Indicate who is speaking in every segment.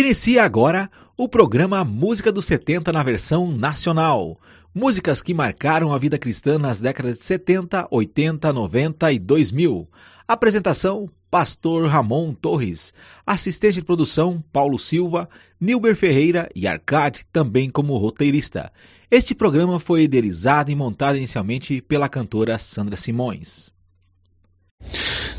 Speaker 1: Inicia agora o programa Música dos 70 na versão nacional. Músicas que marcaram a vida cristã nas décadas de 70, 80, 90 e 2000. Apresentação: Pastor Ramon Torres. Assistente de produção: Paulo Silva, Nilber Ferreira e Arcade, também como roteirista. Este programa foi idealizado e montado inicialmente pela cantora Sandra Simões.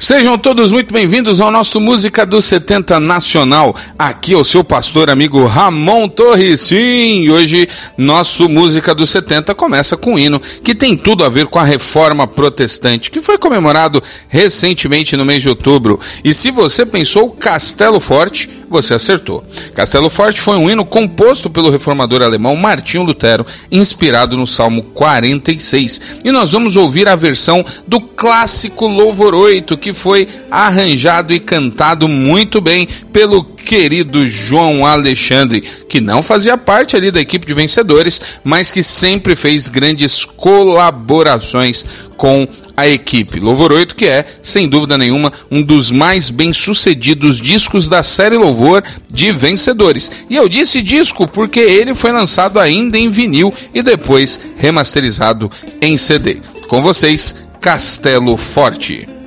Speaker 2: Sejam todos muito bem-vindos ao nosso Música dos 70 Nacional. Aqui é o seu pastor amigo Ramon Torres. Sim, hoje nosso Música dos 70 começa com um hino que tem tudo a ver com a reforma protestante, que foi comemorado recentemente no mês de outubro. E se você pensou Castelo Forte, você acertou. Castelo Forte foi um hino composto pelo reformador alemão Martinho Lutero, inspirado no Salmo 46. E nós vamos ouvir a versão do clássico Louvor 8, que foi arranjado e cantado muito bem pelo querido João Alexandre, que não fazia parte ali da equipe de vencedores, mas que sempre fez grandes colaborações com a equipe. Louvor 8, que é, sem dúvida nenhuma, um dos mais bem-sucedidos discos da série Louvor de vencedores. E eu disse disco porque ele foi lançado ainda em vinil e depois remasterizado em CD. Com vocês, Castelo Forte.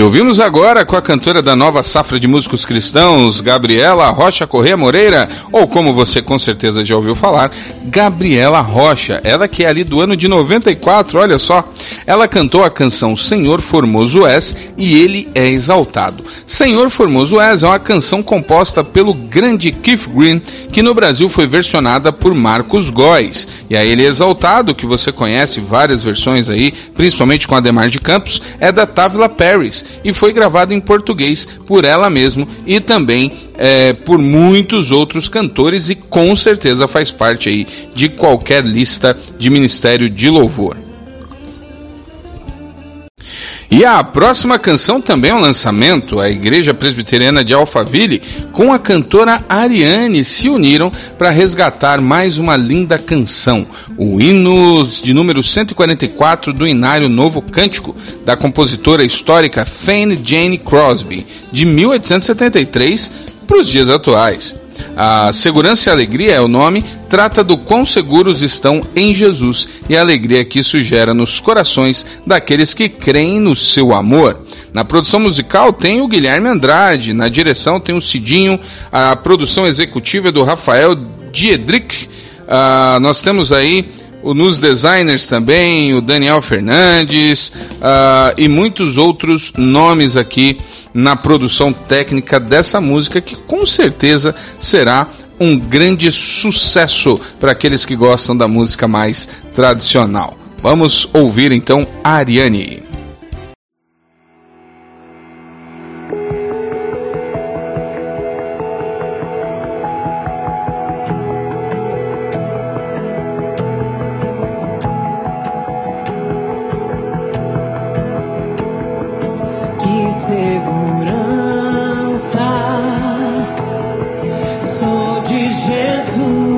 Speaker 3: E
Speaker 2: ouvimos agora com a cantora da nova safra de músicos cristãos, Gabriela Rocha Correia Moreira, ou como você com certeza já ouviu falar, Gabriela Rocha. Ela que é ali do ano de 94, olha só. Ela cantou a canção Senhor Formoso És e Ele é Exaltado. Senhor Formoso És é uma canção composta pelo grande Keith Green, que no Brasil foi versionada por Marcos Góes. E a Ele é Exaltado, que você conhece várias versões aí, principalmente com Ademar de Campos, é da Távila Paris e foi gravado em português por ela mesma e também é, por muitos outros cantores e com certeza faz parte aí de qualquer lista de ministério de louvor. E a próxima canção também é um lançamento. A Igreja Presbiteriana de Alphaville com a cantora Ariane se uniram para resgatar mais uma linda canção, o hino de número 144 do Inário Novo Cântico, da compositora histórica Fanny Jane Crosby, de 1873 para os dias atuais. A Segurança e Alegria é o nome, trata do quão seguros estão em Jesus e a alegria que isso gera nos corações daqueles que creem no seu amor. Na produção musical tem o Guilherme Andrade, na direção tem o Cidinho, a produção executiva é do Rafael Diedrich. Uh, nós temos aí o nos designers também, o Daniel Fernandes uh, e muitos outros nomes aqui na produção técnica dessa música que com certeza será um grande sucesso para aqueles que gostam da música mais tradicional. Vamos ouvir então Ariane.
Speaker 3: Pois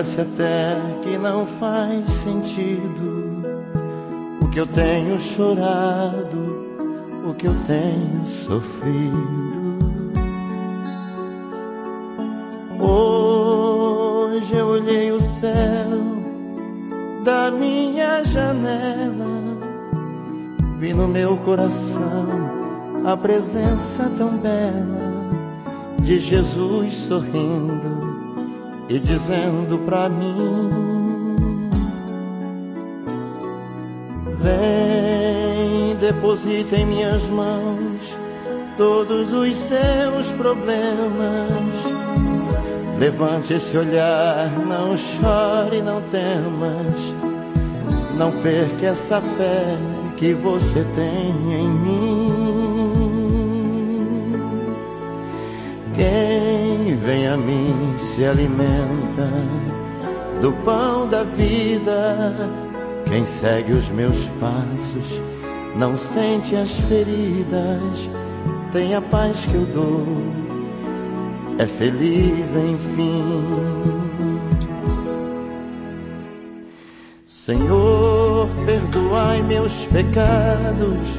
Speaker 3: Parece até que não faz sentido. O que eu tenho chorado, o que eu tenho sofrido. Hoje eu olhei o céu da minha janela, vi no meu coração a presença tão bela de Jesus sorrindo e dizendo pra mim: Vem, deposita em minhas mãos todos os seus problemas. Levante esse olhar, não chore, não temas. Não perca essa fé que você tem em mim. Vem a mim se alimenta do pão da vida. Quem segue os meus passos não sente as feridas, tem a paz que eu dou, é feliz enfim. Senhor, perdoai meus pecados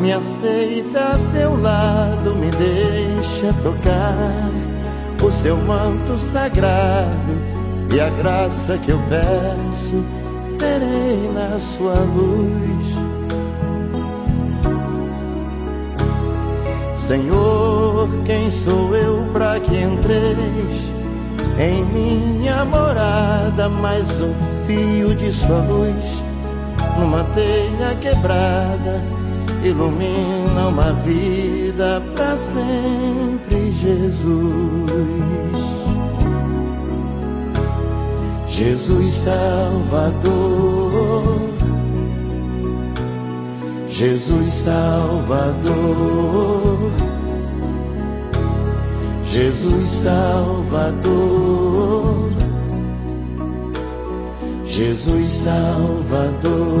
Speaker 3: me aceita a seu lado, me deixa tocar o seu manto sagrado e a graça que eu peço terei na sua luz. Senhor, quem sou eu para que entreis em minha morada? Mais um fio de sua luz numa telha quebrada ilumina uma vida para sempre, Jesus. Jesus Salvador, Jesus Salvador, Jesus Salvador, Jesus Salvador.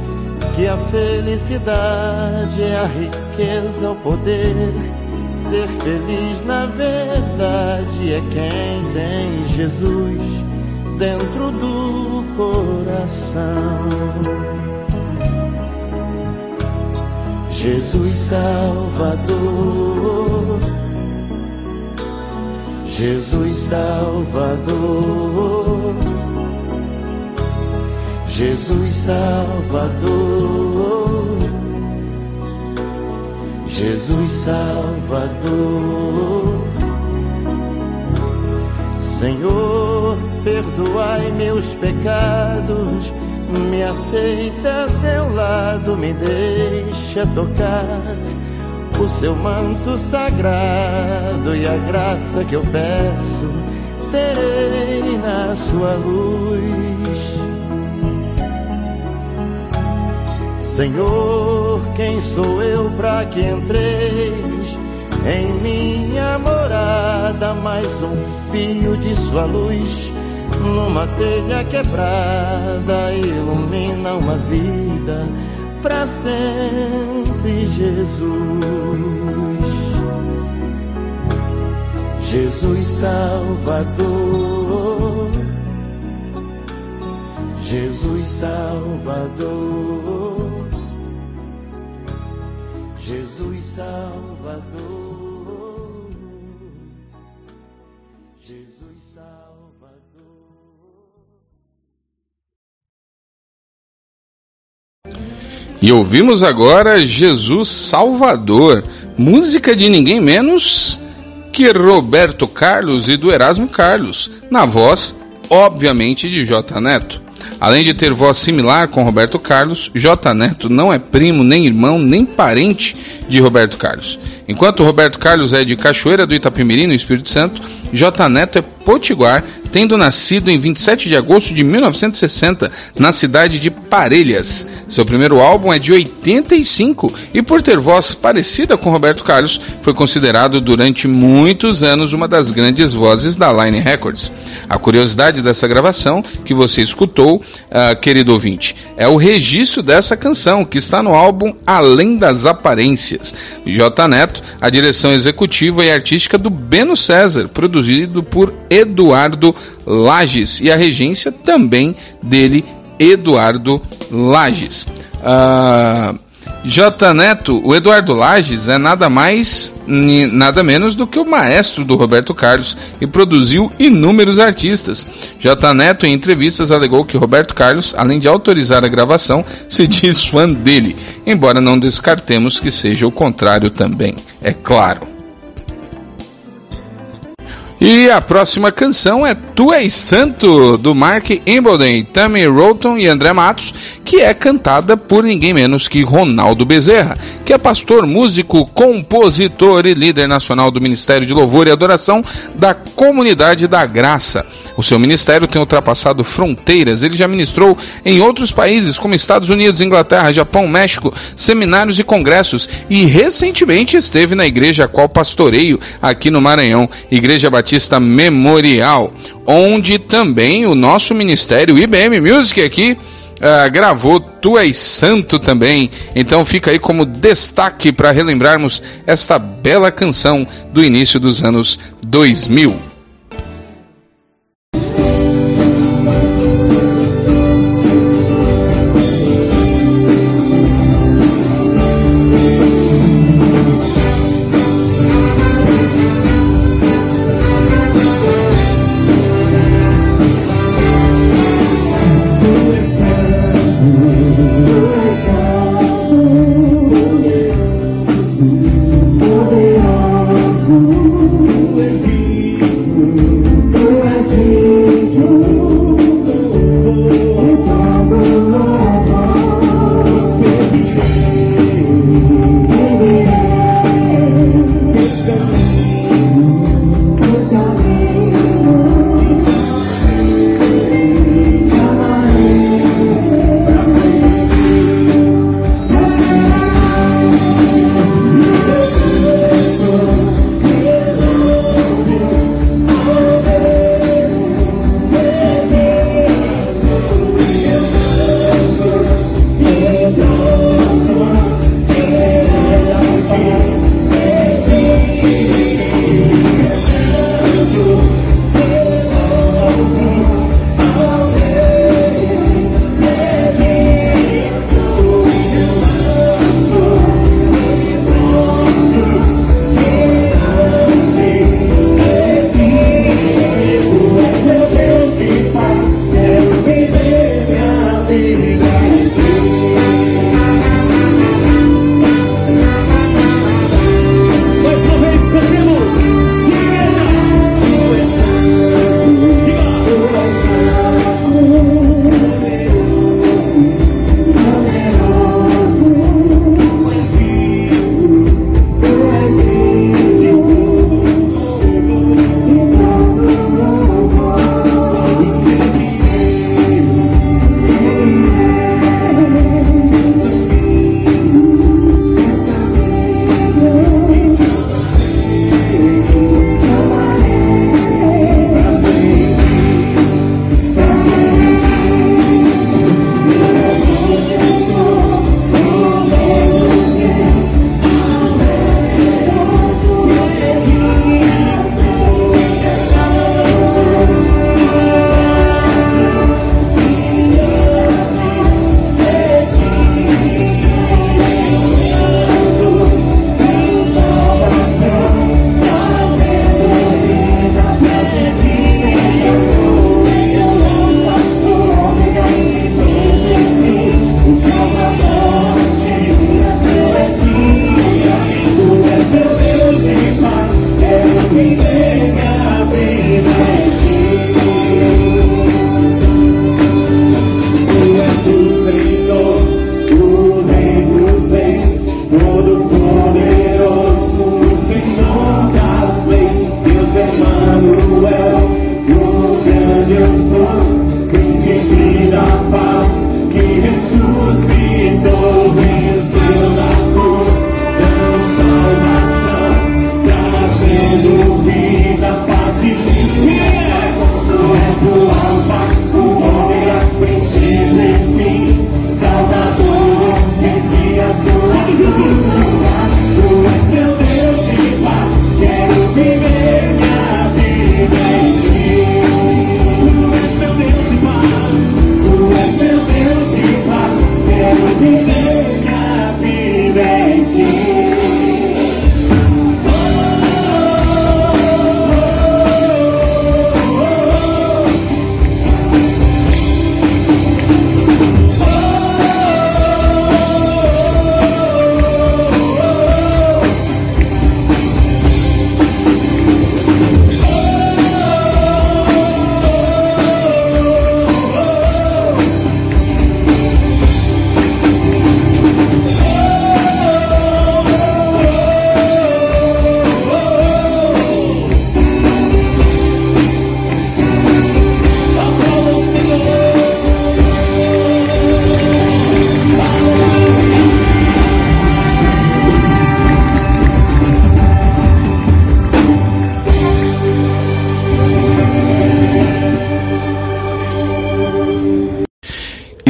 Speaker 3: que a felicidade é a riqueza, o poder. Ser feliz na verdade é quem tem Jesus dentro do coração. Jesus Salvador, Jesus Salvador. Jesus Salvador, Jesus Salvador, perdoai meus pecados, me aceita a seu lado, me deixa tocar o seu manto sagrado e a graça que eu peço, terei na sua luz. Senhor, quem sou eu para que entreis em minha morada? Mais um fio de sua luz numa telha quebrada ilumina uma vida para sempre, Jesus. Jesus Salvador. Jesus Salvador. Jesus Salvador.
Speaker 2: E ouvimos agora Jesus Salvador, música de ninguém menos que Roberto Carlos e do Erasmo Carlos, na voz, obviamente, de J Neto. Além de ter voz similar com Roberto Carlos, J Neto não é primo, nem irmão, nem parente de Roberto Carlos. Enquanto Roberto Carlos é de Cachoeira do Itapemirim, no Espírito Santo, J Neto é potiguar tendo nascido em 27 de agosto de 1960 na cidade de Parelhas. Seu primeiro álbum é de 85 e, por ter voz parecida com Roberto Carlos, foi considerado durante muitos anos uma das grandes vozes da Line Records. A curiosidade dessa gravação que você escutou, uh, querido ouvinte, é o registro dessa canção que está no álbum Além das Aparências. J. Neto, a direção executiva e artística do Beno César, produzido por Eduardo Lages e a regência também dele, Eduardo Lages. Uh, J. Neto, o Eduardo Lages é nada mais, nada menos do que o maestro do Roberto Carlos e produziu inúmeros artistas. J. Neto, em entrevistas, alegou que Roberto Carlos, além de autorizar a gravação, se diz fã dele, embora não descartemos que seja o contrário também, é claro. E a próxima canção é Tu És Santo, do Mark Embolden, Tammy Roton e André Matos, que é cantada por ninguém menos que Ronaldo Bezerra, que é pastor, músico, compositor e líder nacional do Ministério de Louvor e Adoração da Comunidade da Graça. O seu ministério tem ultrapassado fronteiras, ele já ministrou em outros países como Estados Unidos, Inglaterra, Japão, México, seminários e congressos e recentemente esteve na igreja a qual pastoreio aqui no Maranhão, Igreja Batista Batista Memorial, onde também o nosso ministério IBM Music aqui uh, gravou Tu És Santo também. Então fica aí como destaque para relembrarmos esta bela canção do início dos anos 2000.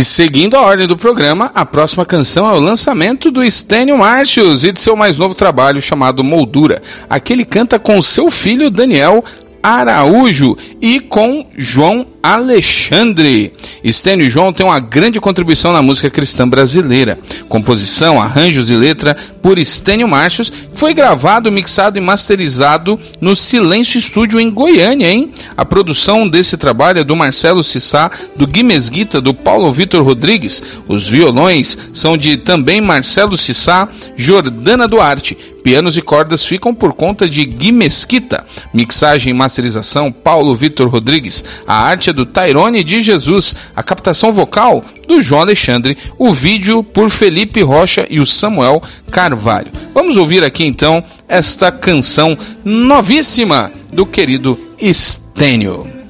Speaker 2: E seguindo a ordem do programa, a próxima canção é o lançamento do Stênio Martius e de seu mais novo trabalho chamado Moldura. Aqui ele canta com seu filho Daniel Araújo e com João Alexandre. Estênio João tem uma grande contribuição na música cristã brasileira. Composição, arranjos e letra por Estênio Marchos, foi gravado, mixado e masterizado no Silêncio Estúdio em Goiânia, hein? A produção desse trabalho é do Marcelo Cissá, do Gui Mesguita, do Paulo Vitor Rodrigues. Os violões são de também Marcelo Cissá, Jordana Duarte. Pianos e cordas ficam por conta de Gui Mesquita. Mixagem e masterização Paulo Vitor Rodrigues. A arte do Tairone de Jesus, a captação vocal do João Alexandre, o vídeo por Felipe Rocha e o Samuel Carvalho. Vamos ouvir aqui então esta canção novíssima do querido Estênio.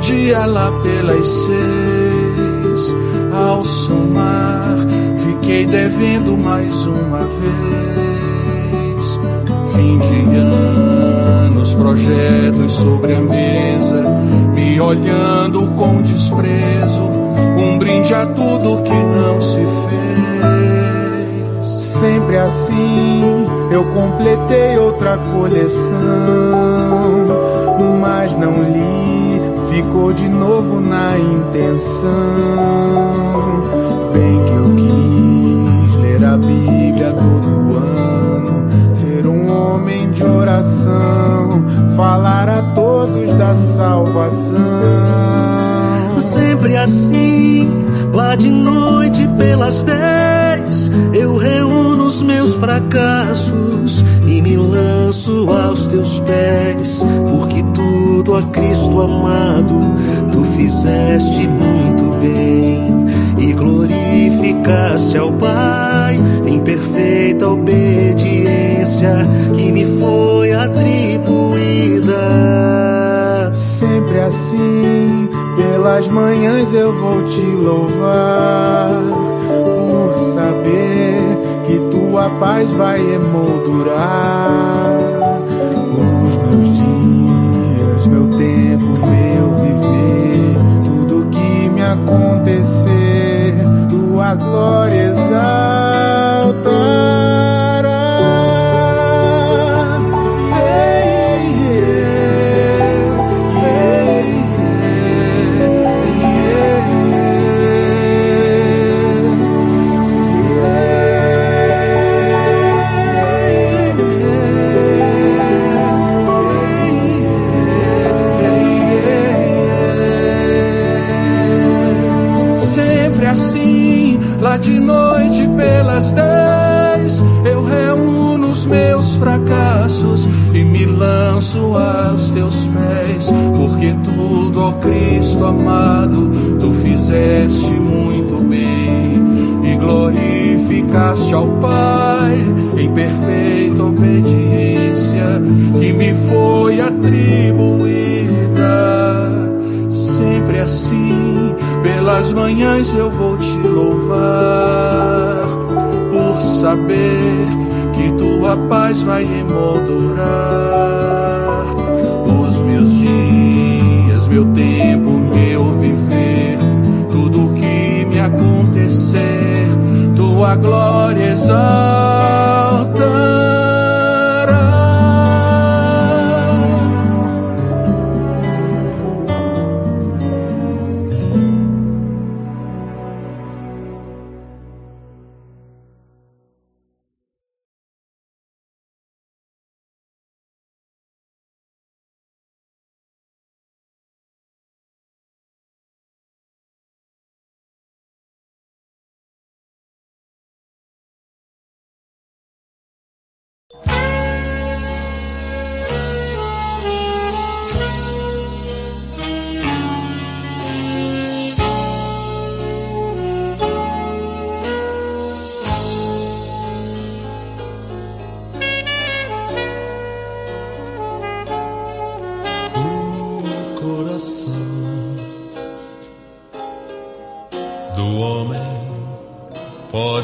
Speaker 4: Dia lá pelas seis, ao somar, fiquei devendo mais uma vez. Fim de anos, projetos sobre a mesa, me olhando com desprezo, um brinde a tudo que não se fez.
Speaker 5: Sempre assim, eu completei outra coleção, mas não li ficou de novo na intenção. Bem que eu quis ler a Bíblia todo ano, ser um homem de oração, falar a todos da salvação.
Speaker 6: Sempre assim, lá de noite pelas dez, eu reúno os meus fracassos e me lanço aos teus pés, porque tudo a Cristo amado tu fizeste muito bem e glorificaste ao Pai em perfeita obediência que me foi atribuída.
Speaker 5: Sempre assim, pelas manhãs eu vou te louvar por saber que tua paz vai emoldurar meu viver, tudo que me acontecer, tua glória exalta.
Speaker 4: De noite pelas dez, eu reúno os meus fracassos e me lanço aos teus pés, porque tudo, ó Cristo amado, tu fizeste muito bem e glorificaste ao Pai em perfeita obediência que me foi atribuída. Sempre assim, pelas manhãs eu vou te louvar por saber que tua paz vai emoldurar os meus dias, meu tempo, meu viver, tudo que me acontecer, tua glória exalta.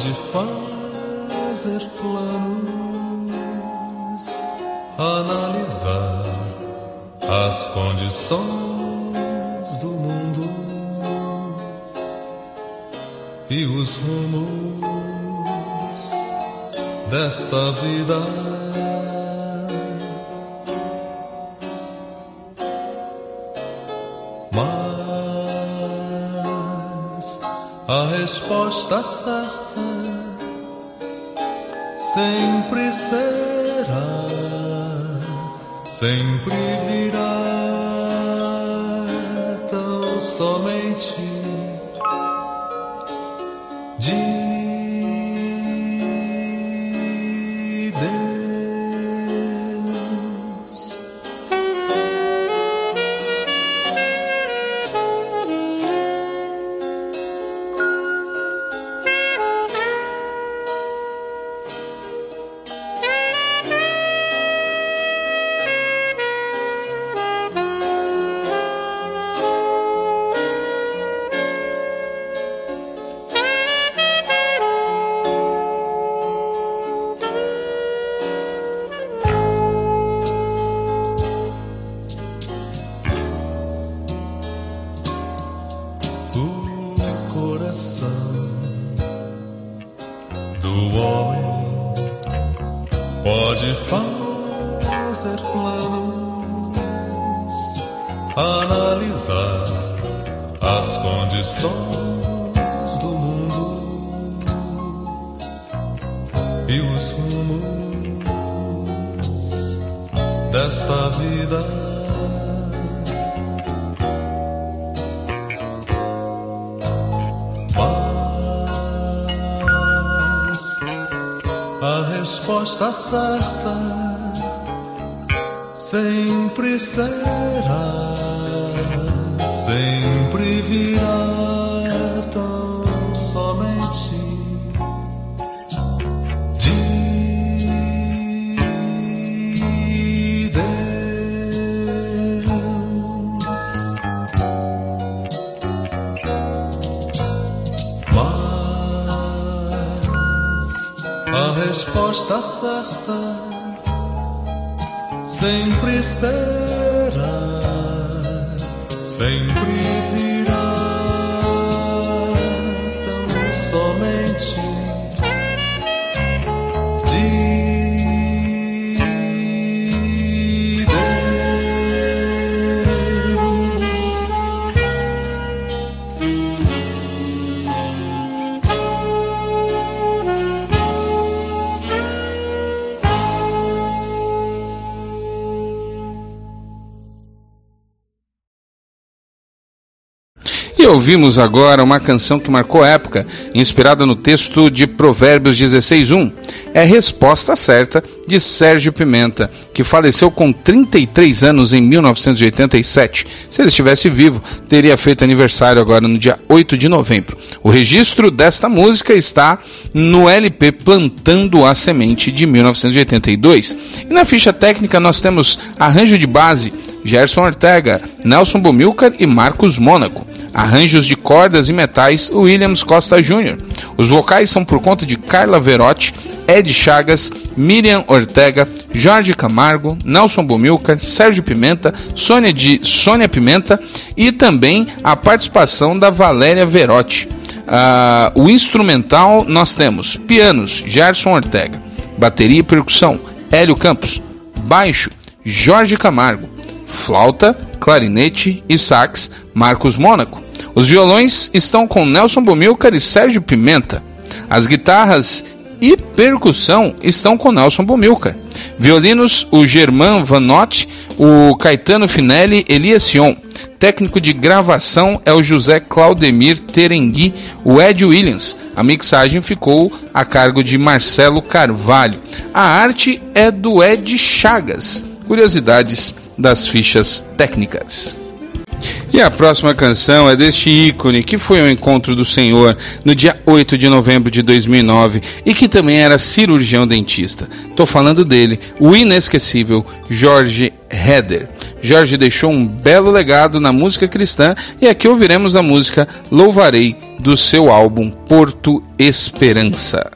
Speaker 7: de fazer planos, analisar as condições do mundo e os rumos desta vida. Resposta certa sempre será, sempre virá, resposta certa
Speaker 2: sempre será, Ouvimos agora uma canção que marcou época, inspirada no texto de Provérbios 16:1. É resposta certa de Sérgio Pimenta, que faleceu com 33 anos em 1987. Se ele estivesse vivo, teria feito aniversário agora no dia 8 de novembro. O registro desta música está no LP Plantando a Semente de 1982. E na ficha técnica nós temos arranjo de base Gerson Ortega, Nelson Bumilcar e Marcos Mônaco. Arranjos de cordas e metais Williams Costa Jr. Os vocais são por conta de Carla Verotti, Ed Chagas, Miriam Ortega, Jorge Camargo, Nelson Bumilcar, Sérgio Pimenta, Sônia de Sônia Pimenta e também a participação da Valéria Verotti. Uh, o instrumental nós temos pianos Gerson Ortega, bateria e percussão Hélio Campos, baixo Jorge Camargo, flauta, clarinete e sax Marcos Mônaco. Os violões estão com Nelson Bumilcar e Sérgio Pimenta. As guitarras e percussão estão com Nelson Bumilcar. Violinos, o Germán Vanotti, o Caetano Finelli, Elias Sion. Técnico de gravação é o José Claudemir Terengui, o Ed Williams. A mixagem ficou a cargo de Marcelo Carvalho. A arte é do Ed Chagas. Curiosidades das fichas técnicas. E a próxima canção é deste ícone que foi ao encontro do Senhor no dia 8 de novembro de 2009 e que também era cirurgião dentista. Estou falando dele, o inesquecível Jorge Heder. Jorge deixou um belo legado na música cristã e aqui ouviremos a música Louvarei do seu álbum Porto Esperança.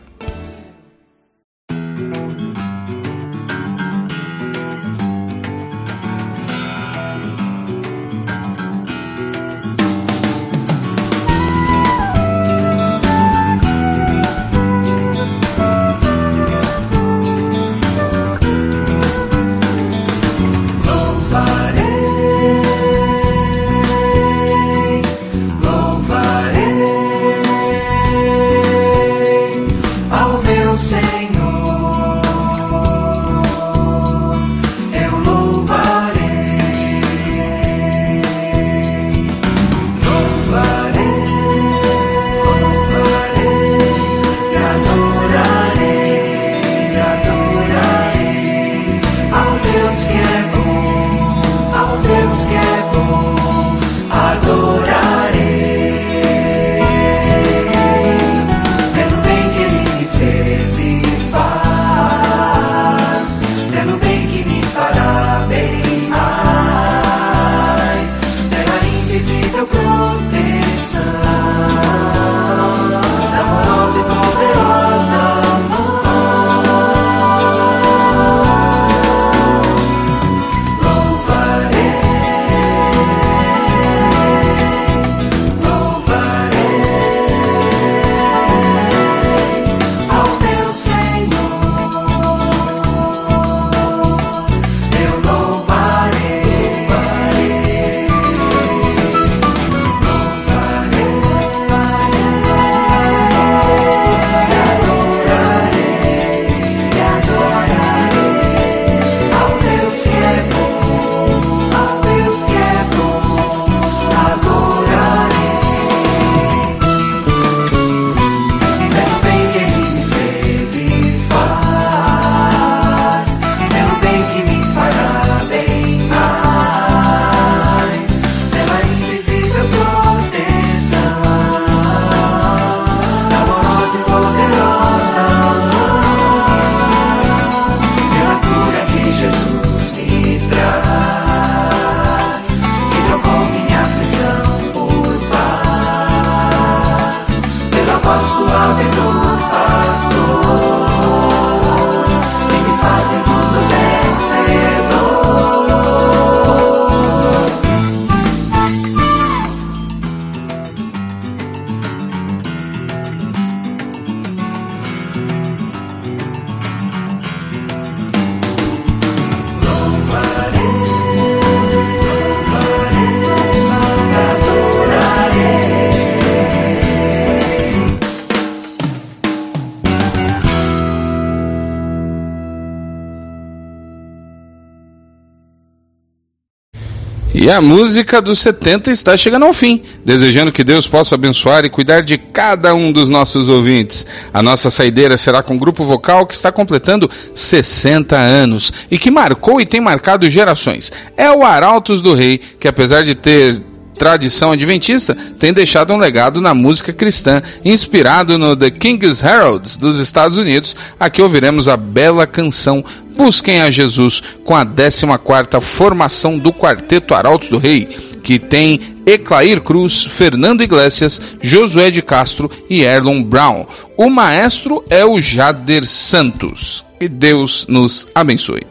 Speaker 2: E a música dos 70 está chegando ao fim, desejando que Deus possa abençoar e cuidar de cada um dos nossos ouvintes. A nossa saideira será com um grupo vocal que está completando 60 anos e que marcou e tem marcado gerações. É o Arautos do Rei, que apesar de ter tradição adventista, tem deixado um legado na música cristã, inspirado no The King's Heralds dos Estados Unidos. Aqui ouviremos a bela canção Busquem a Jesus com a 14ª formação do Quarteto Arautos do Rei, que tem Eclair Cruz, Fernando Iglesias, Josué de Castro e Erlon Brown. O maestro é o Jader Santos. Que Deus nos abençoe.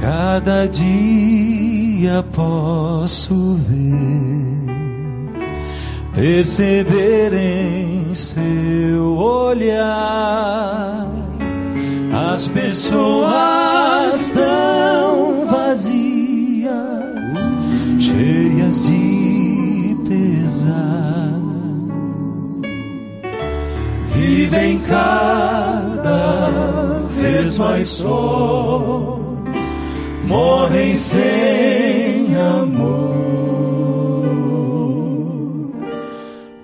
Speaker 8: Cada dia posso ver, perceber em seu olhar as pessoas tão vazias, cheias de pesar, vivem cada vez mais só morrem sem amor.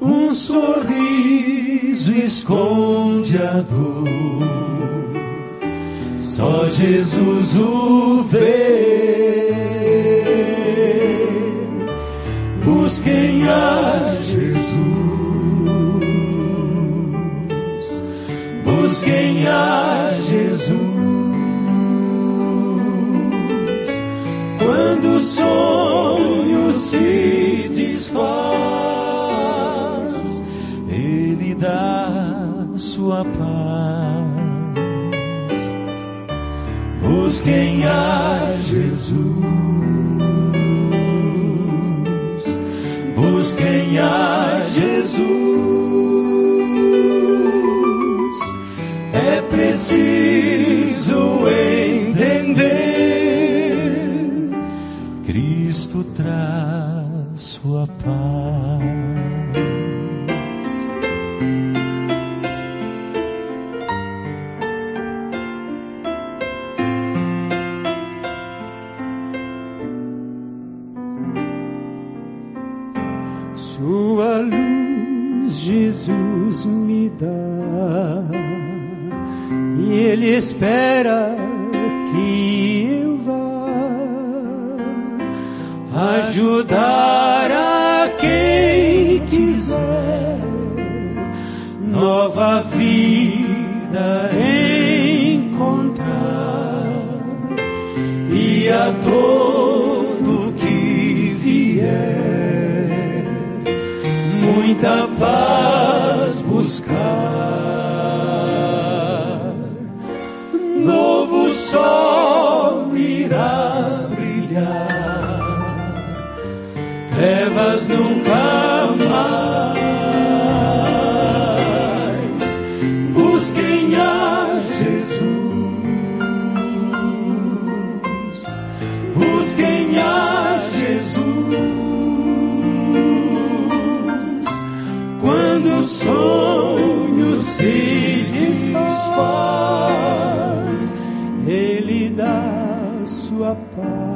Speaker 8: Um sorriso esconde a dor, só Jesus o vê. Busquem a Jesus, busquem a Jesus. quando o sonho se desfaz, Ele dá sua paz. Busquem a Jesus, busquem a Jesus. É preciso Quando o sonho se desfaz, Ele dá sua paz.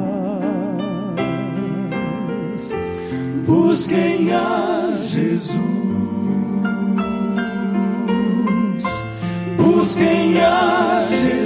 Speaker 8: Busquem a Jesus, busquem a Jesus.